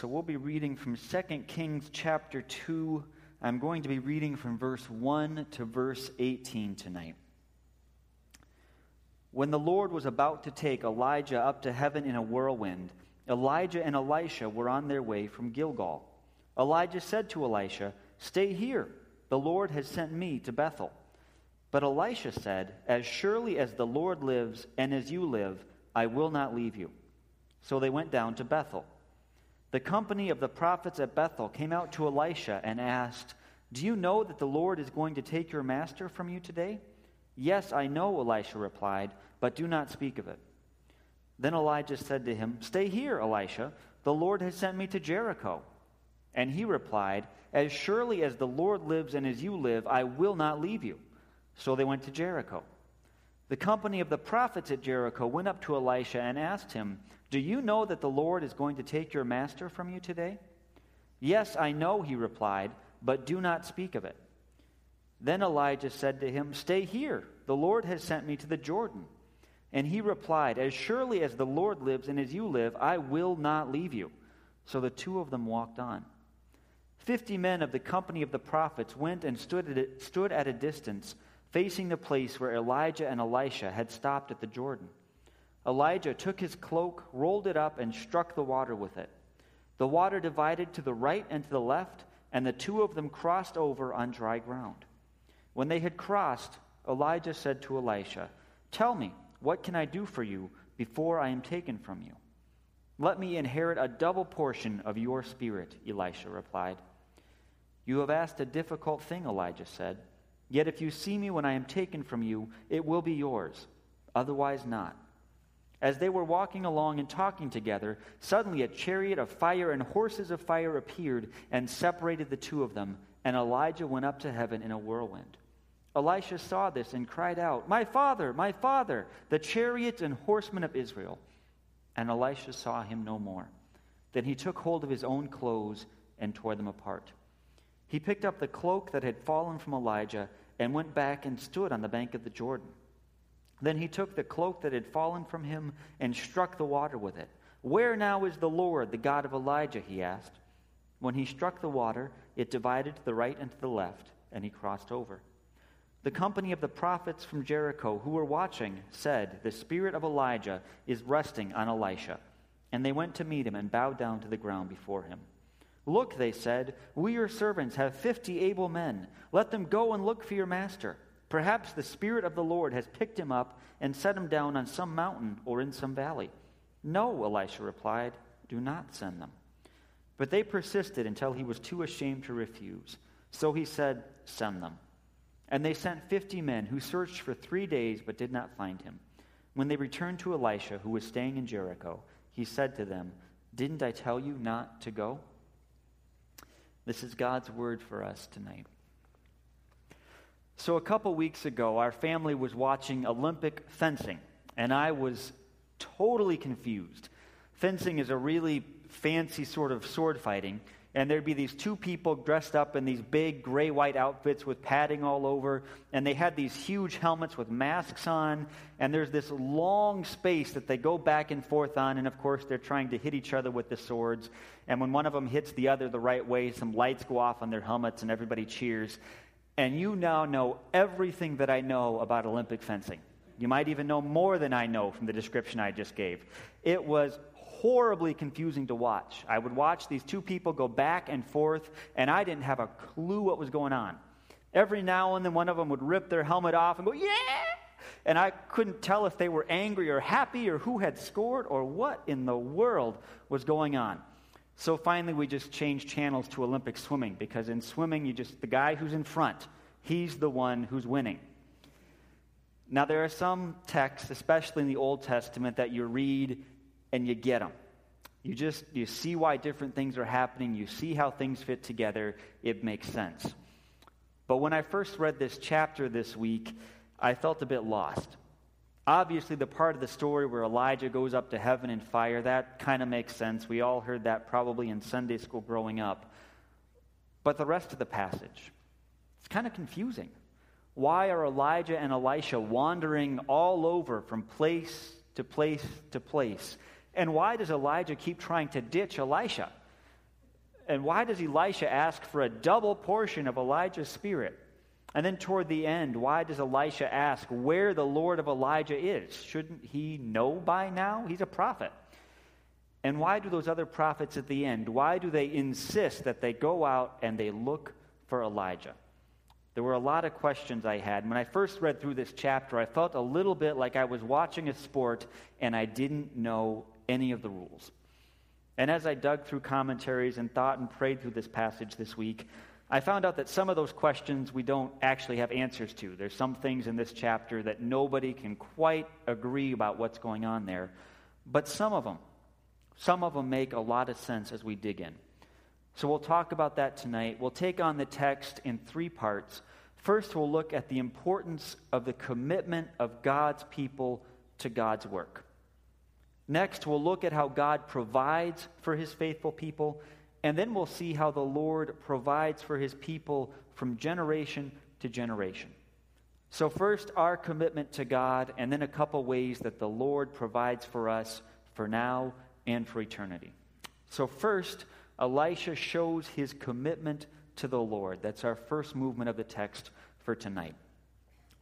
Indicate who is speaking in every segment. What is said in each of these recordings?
Speaker 1: So we'll be reading from 2 Kings chapter 2. I'm going to be reading from verse 1 to verse 18 tonight. When the Lord was about to take Elijah up to heaven in a whirlwind, Elijah and Elisha were on their way from Gilgal. Elijah said to Elisha, Stay here. The Lord has sent me to Bethel. But Elisha said, As surely as the Lord lives and as you live, I will not leave you. So they went down to Bethel. The company of the prophets at Bethel came out to Elisha and asked, Do you know that the Lord is going to take your master from you today? Yes, I know, Elisha replied, but do not speak of it. Then Elijah said to him, Stay here, Elisha. The Lord has sent me to Jericho. And he replied, As surely as the Lord lives and as you live, I will not leave you. So they went to Jericho. The company of the prophets at Jericho went up to Elisha and asked him, Do you know that the Lord is going to take your master from you today? Yes, I know, he replied, but do not speak of it. Then Elijah said to him, Stay here. The Lord has sent me to the Jordan. And he replied, As surely as the Lord lives and as you live, I will not leave you. So the two of them walked on. Fifty men of the company of the prophets went and stood at a, stood at a distance, facing the place where Elijah and Elisha had stopped at the Jordan. Elijah took his cloak, rolled it up, and struck the water with it. The water divided to the right and to the left, and the two of them crossed over on dry ground. When they had crossed, Elijah said to Elisha, Tell me, what can I do for you before I am taken from you? Let me inherit a double portion of your spirit, Elisha replied. You have asked a difficult thing, Elijah said. Yet if you see me when I am taken from you, it will be yours, otherwise not. As they were walking along and talking together, suddenly a chariot of fire and horses of fire appeared and separated the two of them, and Elijah went up to heaven in a whirlwind. Elisha saw this and cried out, My father, my father, the chariots and horsemen of Israel. And Elisha saw him no more. Then he took hold of his own clothes and tore them apart. He picked up the cloak that had fallen from Elijah and went back and stood on the bank of the Jordan. Then he took the cloak that had fallen from him and struck the water with it. Where now is the Lord, the God of Elijah? he asked. When he struck the water, it divided to the right and to the left, and he crossed over. The company of the prophets from Jericho who were watching said, The spirit of Elijah is resting on Elisha. And they went to meet him and bowed down to the ground before him. Look, they said, we your servants have fifty able men. Let them go and look for your master. Perhaps the Spirit of the Lord has picked him up and set him down on some mountain or in some valley. No, Elisha replied, do not send them. But they persisted until he was too ashamed to refuse. So he said, Send them. And they sent fifty men who searched for three days but did not find him. When they returned to Elisha, who was staying in Jericho, he said to them, Didn't I tell you not to go? This is God's word for us tonight. So, a couple weeks ago, our family was watching Olympic fencing, and I was totally confused. Fencing is a really fancy sort of sword fighting and there'd be these two people dressed up in these big gray white outfits with padding all over, and they had these huge helmets with masks on, and there's this long space that they go back and forth on, and of course they're trying to hit each other with the swords. And when one of them hits the other the right way, some lights go off on their helmets, and everybody cheers. And you now know everything that I know about Olympic fencing. You might even know more than I know from the description I just gave. It was horribly confusing to watch. I would watch these two people go back and forth, and I didn't have a clue what was going on. Every now and then, one of them would rip their helmet off and go, Yeah! And I couldn't tell if they were angry or happy or who had scored or what in the world was going on. So finally, we just changed channels to Olympic swimming because in swimming, you just, the guy who's in front, he's the one who's winning. Now, there are some texts, especially in the Old Testament, that you read and you get them. You just you see why different things are happening, you see how things fit together, it makes sense. But when I first read this chapter this week, I felt a bit lost. Obviously, the part of the story where Elijah goes up to heaven in fire, that kind of makes sense. We all heard that probably in Sunday school growing up. But the rest of the passage, it's kind of confusing. Why are Elijah and Elisha wandering all over from place to place to place? And why does Elijah keep trying to ditch Elisha? and why does Elisha ask for a double portion of Elijah's spirit? And then toward the end, why does Elisha ask where the Lord of Elijah is? Shouldn't he know by now? He's a prophet. And why do those other prophets at the end, why do they insist that they go out and they look for Elijah? There were a lot of questions I had. When I first read through this chapter, I felt a little bit like I was watching a sport and I didn't know any of the rules. And as I dug through commentaries and thought and prayed through this passage this week, I found out that some of those questions we don't actually have answers to. There's some things in this chapter that nobody can quite agree about what's going on there. But some of them, some of them make a lot of sense as we dig in. So we'll talk about that tonight. We'll take on the text in three parts. First, we'll look at the importance of the commitment of God's people to God's work. Next, we'll look at how God provides for his faithful people. And then we'll see how the Lord provides for his people from generation to generation. So, first, our commitment to God, and then a couple ways that the Lord provides for us for now and for eternity. So, first, Elisha shows his commitment to the Lord. That's our first movement of the text for tonight.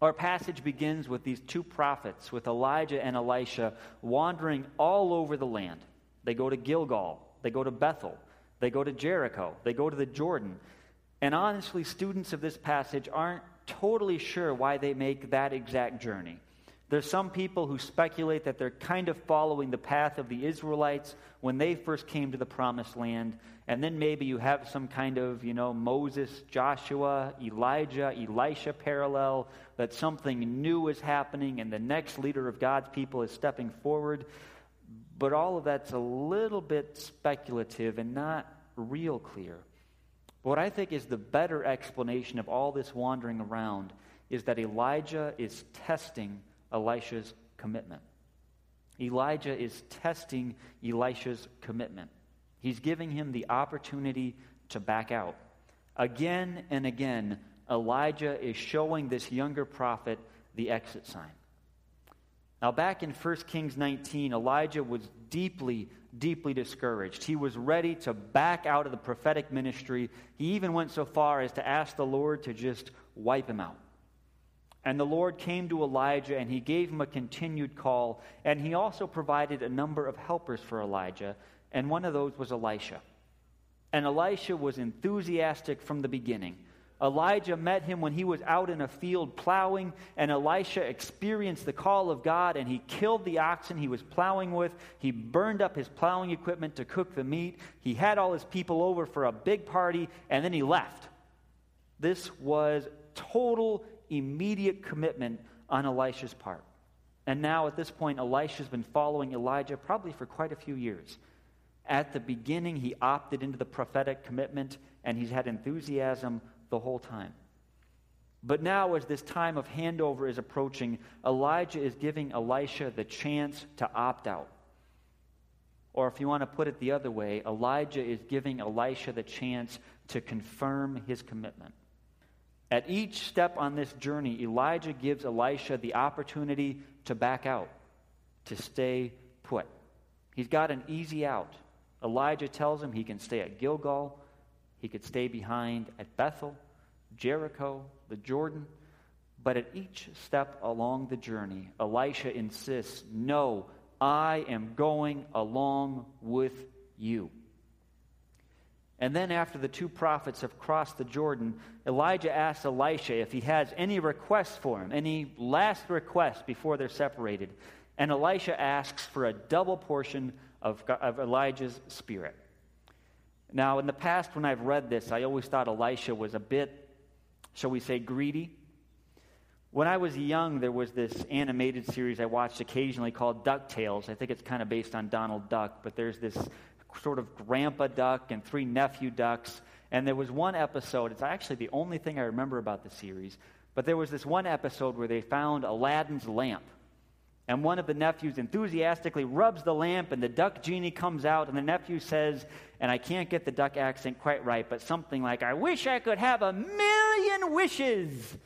Speaker 1: Our passage begins with these two prophets, with Elijah and Elisha, wandering all over the land. They go to Gilgal, they go to Bethel, they go to Jericho, they go to the Jordan. And honestly, students of this passage aren't totally sure why they make that exact journey. There's some people who speculate that they're kind of following the path of the Israelites when they first came to the promised land. And then maybe you have some kind of, you know, Moses, Joshua, Elijah, Elisha parallel, that something new is happening and the next leader of God's people is stepping forward. But all of that's a little bit speculative and not real clear. What I think is the better explanation of all this wandering around is that Elijah is testing Elisha's commitment. Elijah is testing Elisha's commitment. He's giving him the opportunity to back out. Again and again, Elijah is showing this younger prophet the exit sign. Now, back in 1 Kings 19, Elijah was deeply, deeply discouraged. He was ready to back out of the prophetic ministry. He even went so far as to ask the Lord to just wipe him out. And the Lord came to Elijah and he gave him a continued call. And he also provided a number of helpers for Elijah. And one of those was Elisha. And Elisha was enthusiastic from the beginning. Elijah met him when he was out in a field plowing, and Elisha experienced the call of God, and he killed the oxen he was plowing with. He burned up his plowing equipment to cook the meat. He had all his people over for a big party, and then he left. This was total immediate commitment on Elisha's part. And now, at this point, Elisha's been following Elijah probably for quite a few years. At the beginning, he opted into the prophetic commitment, and he's had enthusiasm the whole time. But now, as this time of handover is approaching, Elijah is giving Elisha the chance to opt out. Or, if you want to put it the other way, Elijah is giving Elisha the chance to confirm his commitment. At each step on this journey, Elijah gives Elisha the opportunity to back out, to stay put. He's got an easy out. Elijah tells him he can stay at Gilgal, he could stay behind at Bethel, Jericho, the Jordan. But at each step along the journey, Elisha insists, No, I am going along with you. And then, after the two prophets have crossed the Jordan, Elijah asks Elisha if he has any requests for him, any last requests before they're separated. And Elisha asks for a double portion of, of Elijah's spirit. Now, in the past, when I've read this, I always thought Elisha was a bit, shall we say, greedy. When I was young, there was this animated series I watched occasionally called DuckTales. I think it's kind of based on Donald Duck, but there's this sort of grandpa duck and three nephew ducks. And there was one episode, it's actually the only thing I remember about the series, but there was this one episode where they found Aladdin's lamp. And one of the nephews enthusiastically rubs the lamp, and the duck genie comes out, and the nephew says, and I can't get the duck accent quite right, but something like, I wish I could have a million wishes.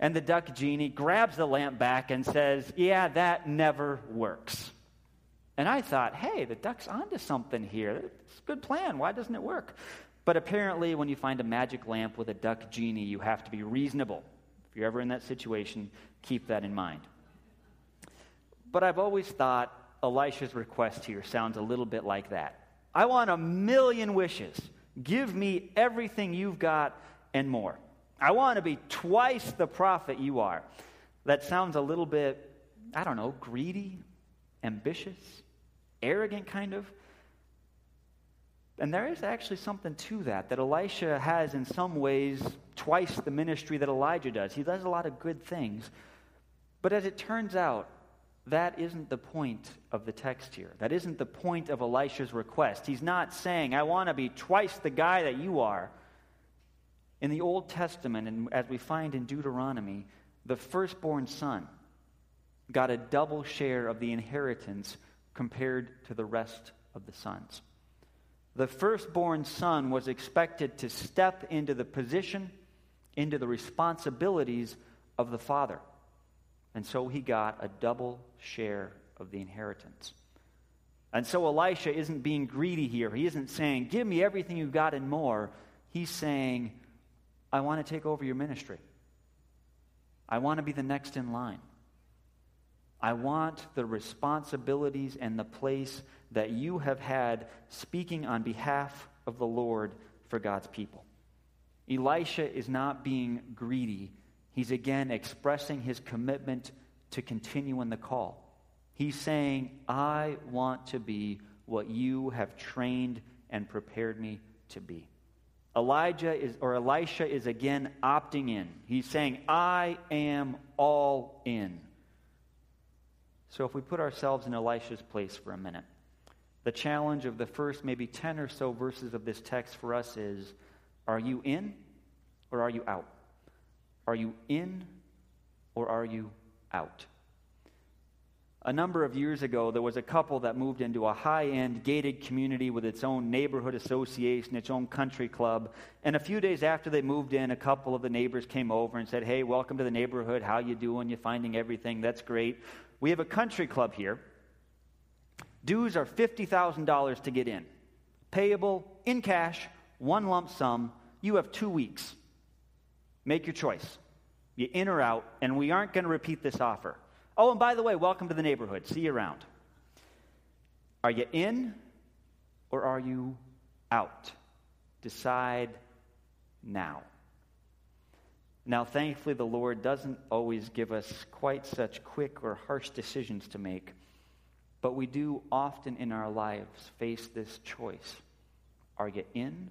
Speaker 1: And the duck genie grabs the lamp back and says, Yeah, that never works. And I thought, hey, the duck's onto something here. It's a good plan. Why doesn't it work? But apparently, when you find a magic lamp with a duck genie, you have to be reasonable. If you're ever in that situation, keep that in mind. But I've always thought Elisha's request here sounds a little bit like that. I want a million wishes. Give me everything you've got and more. I want to be twice the prophet you are. That sounds a little bit, I don't know, greedy, ambitious, arrogant kind of. And there is actually something to that, that Elisha has in some ways twice the ministry that Elijah does. He does a lot of good things. But as it turns out, that isn't the point of the text here. That isn't the point of Elisha's request. He's not saying, I want to be twice the guy that you are. In the Old Testament, and as we find in Deuteronomy, the firstborn son got a double share of the inheritance compared to the rest of the sons. The firstborn son was expected to step into the position, into the responsibilities of the father. And so he got a double share of the inheritance. And so Elisha isn't being greedy here. He isn't saying, Give me everything you've got and more. He's saying, I want to take over your ministry. I want to be the next in line. I want the responsibilities and the place that you have had speaking on behalf of the Lord for God's people. Elisha is not being greedy. He's again expressing his commitment to continue in the call. He's saying, I want to be what you have trained and prepared me to be. Elijah is, or Elisha is again opting in. He's saying, I am all in. So if we put ourselves in Elisha's place for a minute, the challenge of the first maybe 10 or so verses of this text for us is are you in or are you out? Are you in or are you out? A number of years ago, there was a couple that moved into a high end gated community with its own neighborhood association, its own country club. And a few days after they moved in, a couple of the neighbors came over and said, Hey, welcome to the neighborhood. How you doing? You finding everything? That's great. We have a country club here. Dues are $50,000 to get in, payable in cash, one lump sum. You have two weeks. Make your choice. You in or out, and we aren't going to repeat this offer. Oh, and by the way, welcome to the neighborhood. See you around. Are you in or are you out? Decide now. Now, thankfully, the Lord doesn't always give us quite such quick or harsh decisions to make, but we do often in our lives face this choice. Are you in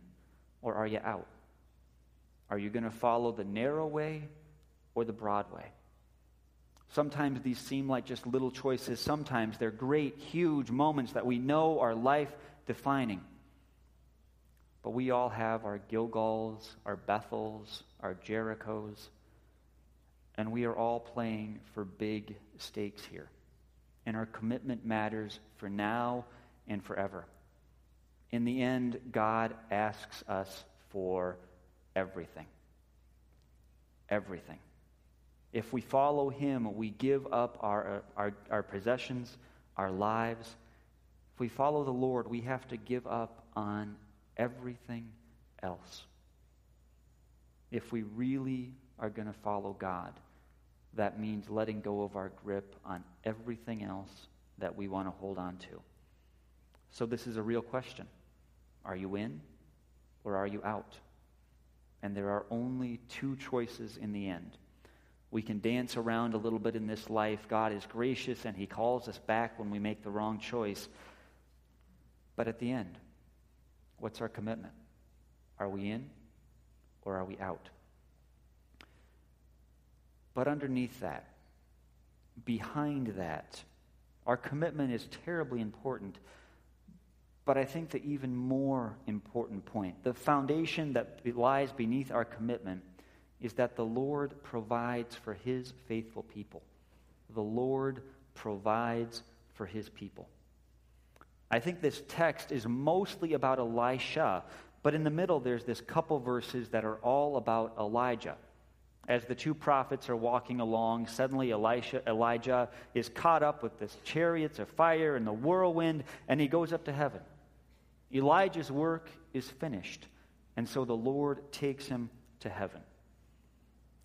Speaker 1: or are you out? Are you going to follow the narrow way or the broad way? Sometimes these seem like just little choices. Sometimes they're great, huge moments that we know are life defining. But we all have our Gilgals, our Bethels, our Jerichos, and we are all playing for big stakes here. And our commitment matters for now and forever. In the end, God asks us for everything. Everything. If we follow Him, we give up our, our, our possessions, our lives. If we follow the Lord, we have to give up on everything else. If we really are going to follow God, that means letting go of our grip on everything else that we want to hold on to. So, this is a real question Are you in or are you out? And there are only two choices in the end. We can dance around a little bit in this life. God is gracious and He calls us back when we make the wrong choice. But at the end, what's our commitment? Are we in or are we out? But underneath that, behind that, our commitment is terribly important. But I think the even more important point, the foundation that lies beneath our commitment, is that the Lord provides for his faithful people. The Lord provides for his people. I think this text is mostly about Elisha, but in the middle there's this couple verses that are all about Elijah. as the two prophets are walking along, suddenly Elisha, Elijah is caught up with this chariots of fire and the whirlwind, and he goes up to heaven. Elijah's work is finished, and so the Lord takes him to heaven.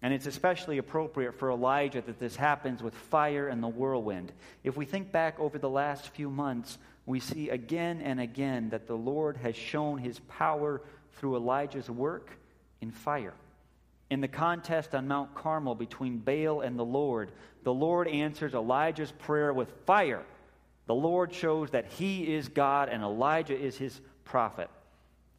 Speaker 1: And it's especially appropriate for Elijah that this happens with fire and the whirlwind. If we think back over the last few months, we see again and again that the Lord has shown his power through Elijah's work in fire. In the contest on Mount Carmel between Baal and the Lord, the Lord answers Elijah's prayer with fire. The Lord shows that he is God and Elijah is his prophet.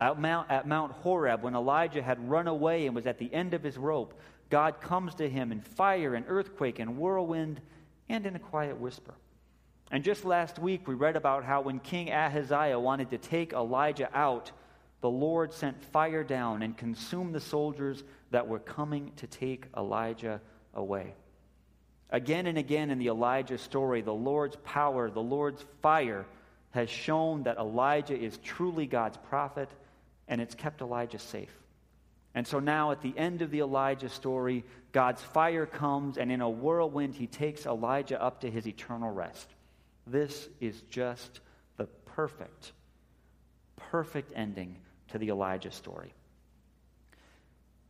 Speaker 1: At Mount, at Mount Horeb, when Elijah had run away and was at the end of his rope, God comes to him in fire and earthquake and whirlwind and in a quiet whisper. And just last week, we read about how when King Ahaziah wanted to take Elijah out, the Lord sent fire down and consumed the soldiers that were coming to take Elijah away. Again and again in the Elijah story, the Lord's power, the Lord's fire, has shown that Elijah is truly God's prophet, and it's kept Elijah safe. And so now, at the end of the Elijah story, God's fire comes, and in a whirlwind, he takes Elijah up to his eternal rest. This is just the perfect, perfect ending to the Elijah story.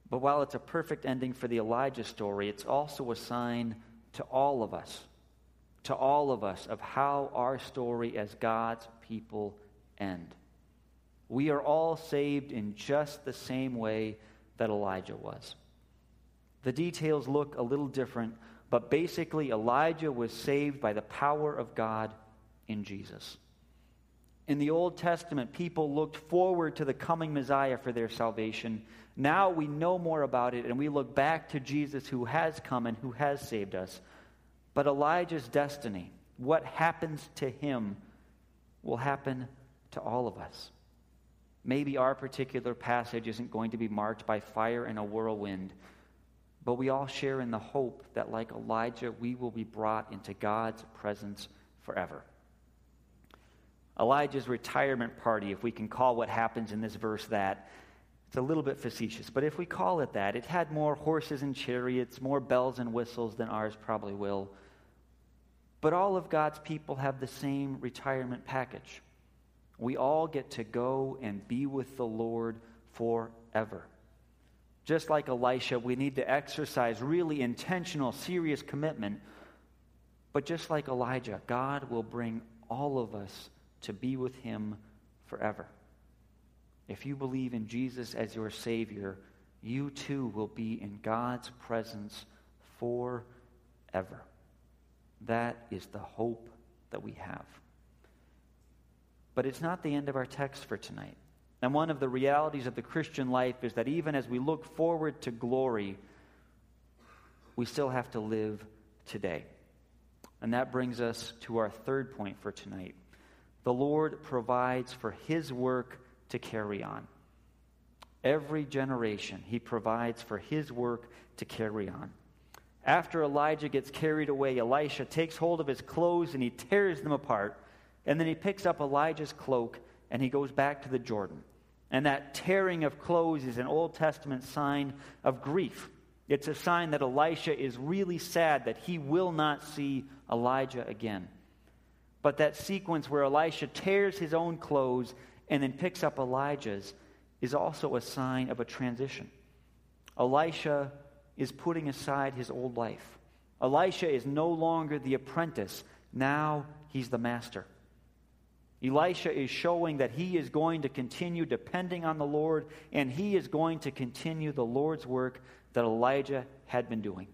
Speaker 1: But while it's a perfect ending for the Elijah story, it's also a sign to all of us, to all of us, of how our story as God's people end. We are all saved in just the same way that Elijah was. The details look a little different, but basically, Elijah was saved by the power of God in Jesus. In the Old Testament, people looked forward to the coming Messiah for their salvation. Now we know more about it, and we look back to Jesus who has come and who has saved us. But Elijah's destiny, what happens to him, will happen to all of us. Maybe our particular passage isn't going to be marked by fire and a whirlwind, but we all share in the hope that, like Elijah, we will be brought into God's presence forever. Elijah's retirement party, if we can call what happens in this verse that, it's a little bit facetious, but if we call it that, it had more horses and chariots, more bells and whistles than ours probably will. But all of God's people have the same retirement package. We all get to go and be with the Lord forever. Just like Elisha, we need to exercise really intentional, serious commitment. But just like Elijah, God will bring all of us to be with him forever. If you believe in Jesus as your Savior, you too will be in God's presence forever. That is the hope that we have. But it's not the end of our text for tonight. And one of the realities of the Christian life is that even as we look forward to glory, we still have to live today. And that brings us to our third point for tonight the Lord provides for his work to carry on. Every generation, he provides for his work to carry on. After Elijah gets carried away, Elisha takes hold of his clothes and he tears them apart. And then he picks up Elijah's cloak and he goes back to the Jordan. And that tearing of clothes is an Old Testament sign of grief. It's a sign that Elisha is really sad that he will not see Elijah again. But that sequence where Elisha tears his own clothes and then picks up Elijah's is also a sign of a transition. Elisha is putting aside his old life. Elisha is no longer the apprentice, now he's the master. Elisha is showing that he is going to continue depending on the Lord and he is going to continue the Lord's work that Elijah had been doing.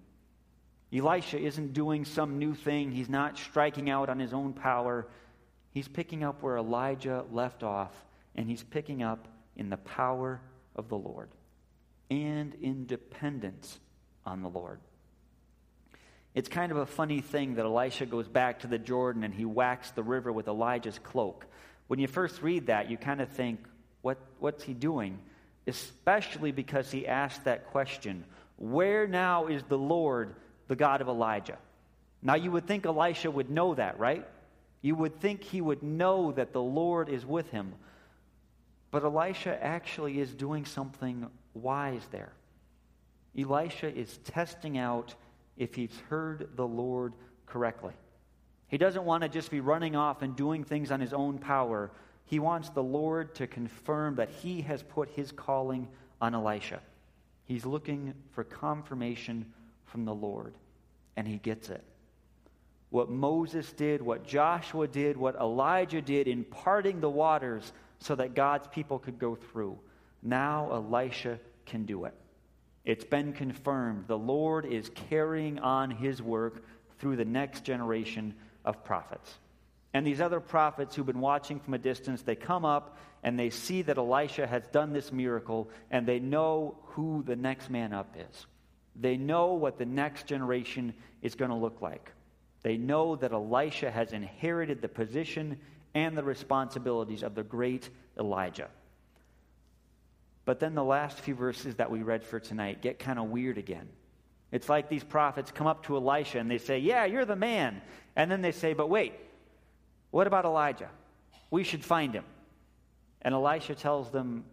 Speaker 1: Elisha isn't doing some new thing, he's not striking out on his own power. He's picking up where Elijah left off, and he's picking up in the power of the Lord and in dependence on the Lord. It's kind of a funny thing that Elisha goes back to the Jordan and he whacks the river with Elijah's cloak. When you first read that, you kind of think, what, what's he doing? Especially because he asked that question Where now is the Lord the God of Elijah. Now, you would think Elisha would know that, right? You would think he would know that the Lord is with him. But Elisha actually is doing something wise there. Elisha is testing out if he's heard the Lord correctly. He doesn't want to just be running off and doing things on his own power. He wants the Lord to confirm that he has put his calling on Elisha. He's looking for confirmation from the Lord, and he gets it. What Moses did, what Joshua did, what Elijah did in parting the waters so that God's people could go through. Now Elisha can do it. It's been confirmed. The Lord is carrying on his work through the next generation of prophets. And these other prophets who've been watching from a distance, they come up and they see that Elisha has done this miracle, and they know who the next man up is. They know what the next generation is going to look like. They know that Elisha has inherited the position and the responsibilities of the great Elijah. But then the last few verses that we read for tonight get kind of weird again. It's like these prophets come up to Elisha and they say, Yeah, you're the man. And then they say, But wait, what about Elijah? We should find him. And Elisha tells them,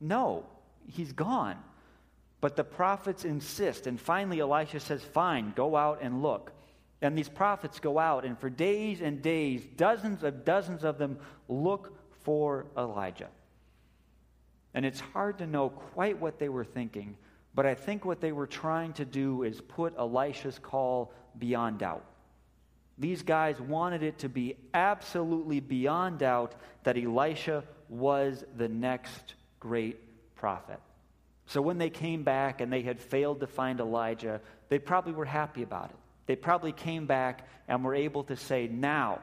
Speaker 1: No, he's gone. But the prophets insist. And finally, Elisha says, Fine, go out and look. And these prophets go out, and for days and days, dozens of dozens of them look for Elijah. And it's hard to know quite what they were thinking, but I think what they were trying to do is put Elisha's call beyond doubt. These guys wanted it to be absolutely beyond doubt that Elisha was the next great prophet. So when they came back and they had failed to find Elijah, they probably were happy about it. They probably came back and were able to say, now,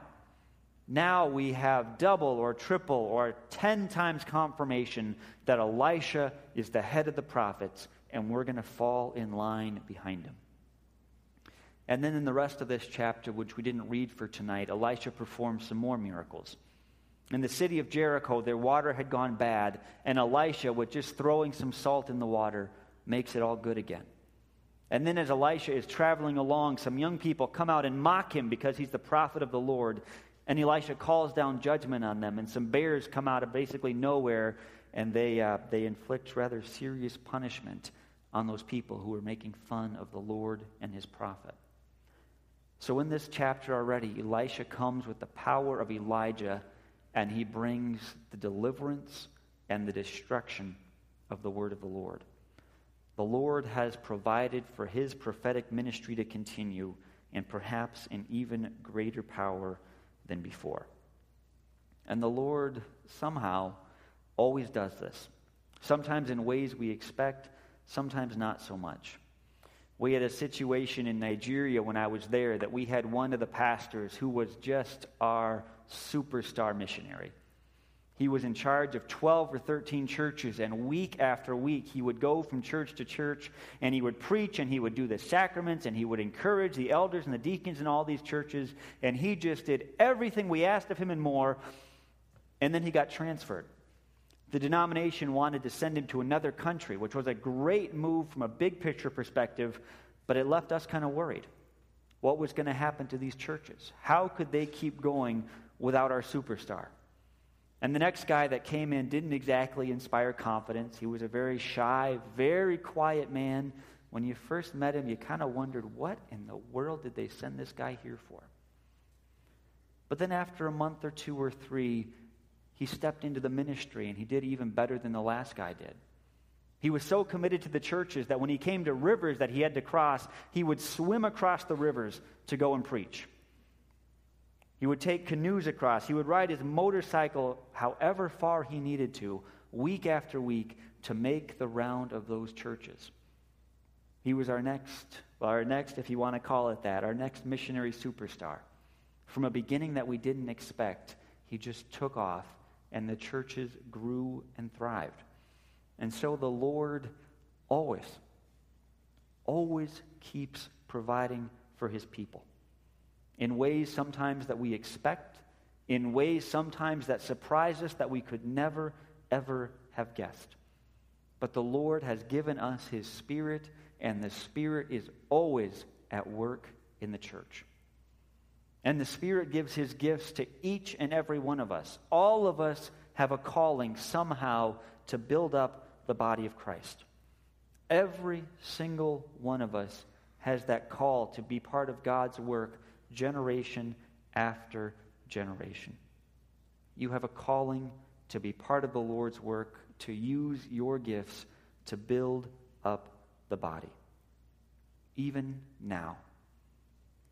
Speaker 1: now we have double or triple or ten times confirmation that Elisha is the head of the prophets, and we're going to fall in line behind him. And then in the rest of this chapter, which we didn't read for tonight, Elisha performs some more miracles. In the city of Jericho, their water had gone bad, and Elisha, with just throwing some salt in the water, makes it all good again. And then, as Elisha is traveling along, some young people come out and mock him because he's the prophet of the Lord. And Elisha calls down judgment on them, and some bears come out of basically nowhere, and they, uh, they inflict rather serious punishment on those people who are making fun of the Lord and his prophet. So, in this chapter already, Elisha comes with the power of Elijah and he brings the deliverance and the destruction of the word of the Lord. The Lord has provided for his prophetic ministry to continue, and perhaps in even greater power than before. And the Lord somehow always does this, sometimes in ways we expect, sometimes not so much. We had a situation in Nigeria when I was there that we had one of the pastors who was just our superstar missionary. He was in charge of 12 or 13 churches, and week after week, he would go from church to church and he would preach and he would do the sacraments and he would encourage the elders and the deacons in all these churches. And he just did everything we asked of him and more. And then he got transferred. The denomination wanted to send him to another country, which was a great move from a big picture perspective, but it left us kind of worried. What was going to happen to these churches? How could they keep going without our superstar? And the next guy that came in didn't exactly inspire confidence. He was a very shy, very quiet man. When you first met him, you kind of wondered, what in the world did they send this guy here for? But then after a month or two or three, he stepped into the ministry and he did even better than the last guy did. He was so committed to the churches that when he came to rivers that he had to cross, he would swim across the rivers to go and preach. He would take canoes across. He would ride his motorcycle however far he needed to, week after week, to make the round of those churches. He was our next, our next, if you want to call it that, our next missionary superstar. From a beginning that we didn't expect, he just took off, and the churches grew and thrived. And so the Lord always, always keeps providing for his people in ways sometimes that we expect, in ways sometimes that surprise us that we could never, ever have guessed. But the Lord has given us His Spirit, and the Spirit is always at work in the church. And the Spirit gives His gifts to each and every one of us. All of us have a calling somehow to build up the body of Christ. Every single one of us has that call to be part of God's work generation after generation. You have a calling to be part of the Lord's work, to use your gifts to build up the body. Even now,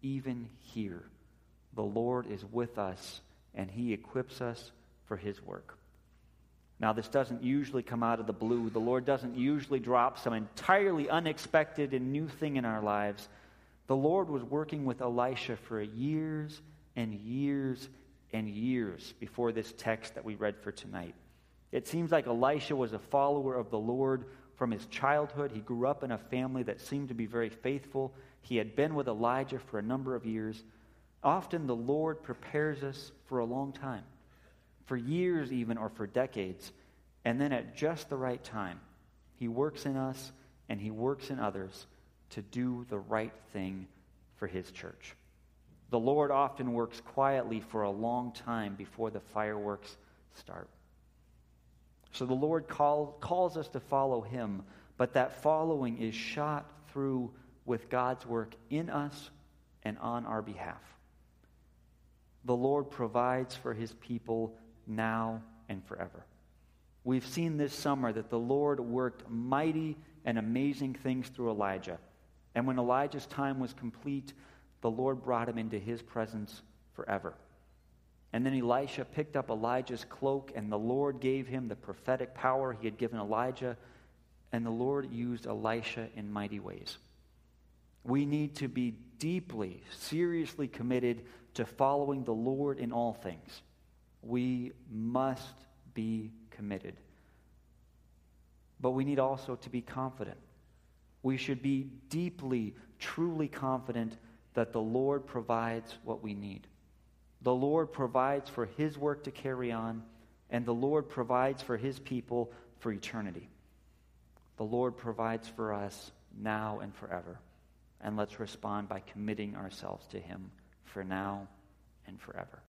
Speaker 1: even here, the Lord is with us and he equips us for his work. Now, this doesn't usually come out of the blue. The Lord doesn't usually drop some entirely unexpected and new thing in our lives. The Lord was working with Elisha for years and years and years before this text that we read for tonight. It seems like Elisha was a follower of the Lord from his childhood. He grew up in a family that seemed to be very faithful. He had been with Elijah for a number of years. Often the Lord prepares us for a long time, for years even, or for decades. And then at just the right time, He works in us and He works in others to do the right thing for His church. The Lord often works quietly for a long time before the fireworks start. So the Lord call, calls us to follow Him, but that following is shot through with God's work in us and on our behalf. The Lord provides for His people now and forever. We've seen this summer that the Lord worked mighty and amazing things through Elijah. And when Elijah's time was complete, the Lord brought him into his presence forever. And then Elisha picked up Elijah's cloak, and the Lord gave him the prophetic power he had given Elijah, and the Lord used Elisha in mighty ways. We need to be deeply, seriously committed to following the Lord in all things. We must be committed. But we need also to be confident. We should be deeply, truly confident that the Lord provides what we need. The Lord provides for His work to carry on, and the Lord provides for His people for eternity. The Lord provides for us now and forever. And let's respond by committing ourselves to Him for now and forever.